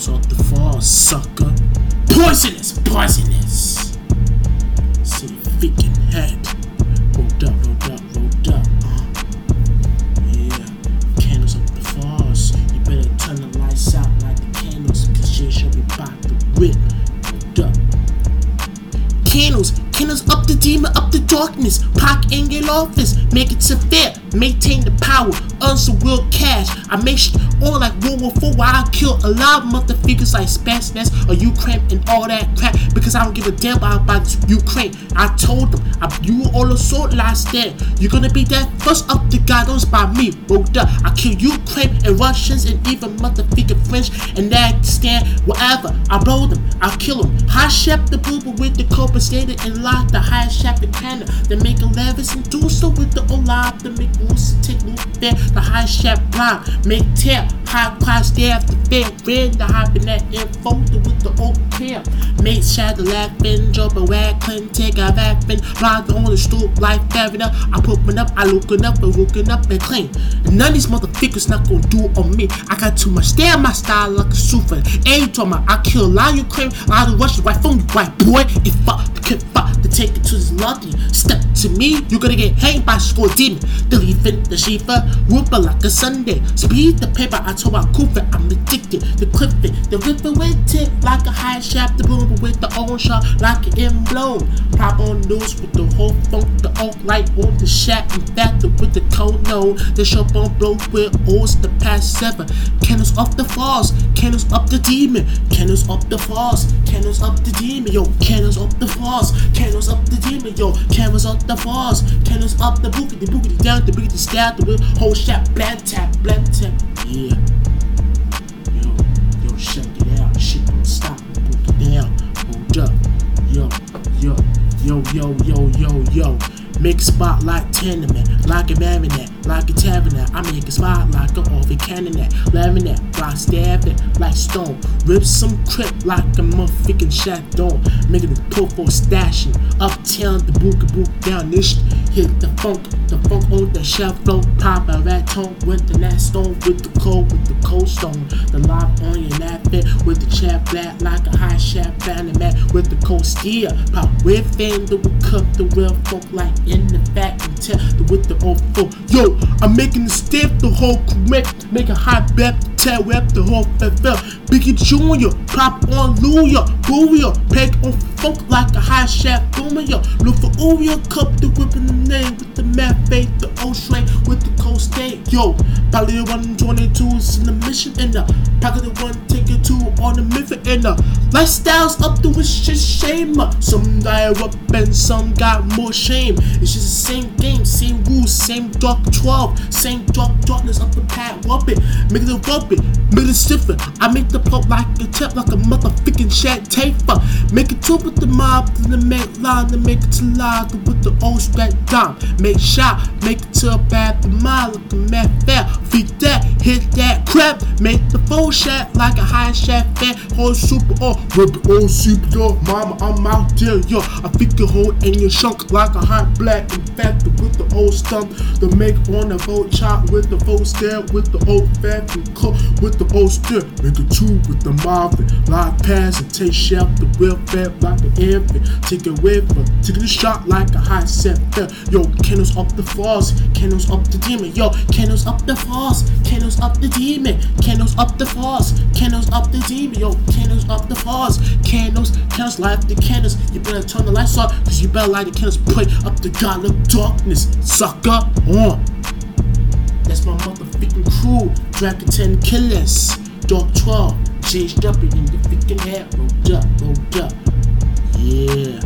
Candles off the fall, sucker. Poisonous, poisonous. See the freaking head. Rolled up, rolled up, rolled up. Uh. Yeah. Candles up the falls. You better turn the lights out like the up. Candles, candles up the demon, up the darkness. Park in your office, make it severe, maintain the power, some real cash. I make sh- all like World War 4 where I kill a lot of motherfuckers like Spetsnaz or Ukraine and all that crap because I don't give a damn about, about Ukraine. I told them, I, you all the sword last day. You're gonna be that first up the goddess by me. Rolled up, I kill Ukraine and Russians and even motherfucking French and that stand whatever. I blow them, I kill them. High chef the boober with the compensated and lock the high chef the cannon. They make a levis and do so with the Olaf. Moves to take move there. The high chef blind, make tear. High class there after fair. Red the high that info with the old care. Make shadow laughing, wag, clean, take a laughing. Ride on the stoop like Favina. I one up, I looking up and looking up and clean. And none of these motherfuckers not gonna do on me. I got too much stare my style like a super. Ain't talking about I kill a lot of Ukraine, a lot of Russians, white phone, white boy. If fuck, can lucky. Step to me, you're gonna get hanged by school demon. Delivering the Shiva, whooper like a Sunday. Speed the paper, I told my Cooper, I'm addicted. The cliffing, the river with tip like a high shaft, the boom with the own shot like an in blown. Pop on news with the whole funk, the oak light on the shack, and factor with the cold no. The shop on blow with oars the past seven. Candles up the falls, candles up the demon, candles up the falls, candles up the demon, yo, candles up the falls, candles up the demon, yo, candles up the falls, candles up the boogity, boogity down, the boogity stab, the whole shack, bland tap, bland tap, yeah. Yo, yo, check it out, shit don't stop, book it down, hold up, yo, yo, yo, yo, yo, yo, yo. Make a spot like tenement, like a marinette, like a tabernet. I make a spot like a oven cannonet, laminate, block stabbing like stone. Rip some crip like a motherfucking shadow. Making the pull for stashing. Uptown, the book book down this hit the funk, the funk on the shelf flow. Pop a rat tone with the nat stone, with the cold, with the cold stone. The lock on your napkin with the chat flat like a high shaft fanny mat with the cold steel. Pop with fame, the cup, the real funk like in the back and tell the with the old folk. Yo, I'm making the stiff, the whole correct, make a high bet, tell rep the whole FL. Biggie Junior, pop on Luya, Booyah, peg on funk like a high shaft boomer. Look for Uria, cup the whip in the name with the mad fate, the old straight with the cold state. Yo, Pally 122 is in the mission in the pocket the one, take it two on the method in the lifestyles up to it's just shame. Some die up and some got more shame. It's just the same game, same rules, same dark 12, same dark darkness of the pad. Whoop it, make it whoop it, make it stiffer. I make the pulp like a tip, like a motherfucking shat taper. Make it two with the mob, to the make line, to make it to live with the old straight down. Make shot, make it to a bad mile, like a mad fair. Feed that, hit that crap, make the full shot like a high shot fair. Whole super, oh, uh, with the old super, yo, mama, I'm out there, yo. I think your hole in your shunk like a hot black infected with the old stump. The make on the boat chop with the full stare, with the old fat cook with the old stir. Make a two with the Marvin, live pass and take the real fat like an infant. Take it with her, taking a shot like a high set fair. Yo, candles up the falls, candles up the demon. Yo, candles up the falls, candles up the demon, candles up the falls, candles up the demon. Yo, candles up the falls, candles, candles light the candles. You better turn the lights off, cause you better light the candles. Pray up the god of darkness, sucker on. That's my motherfucking crew. Dragon 10 killers. Dog 12. JHW in the freaking head. Rolled up, rolled up. Yeah.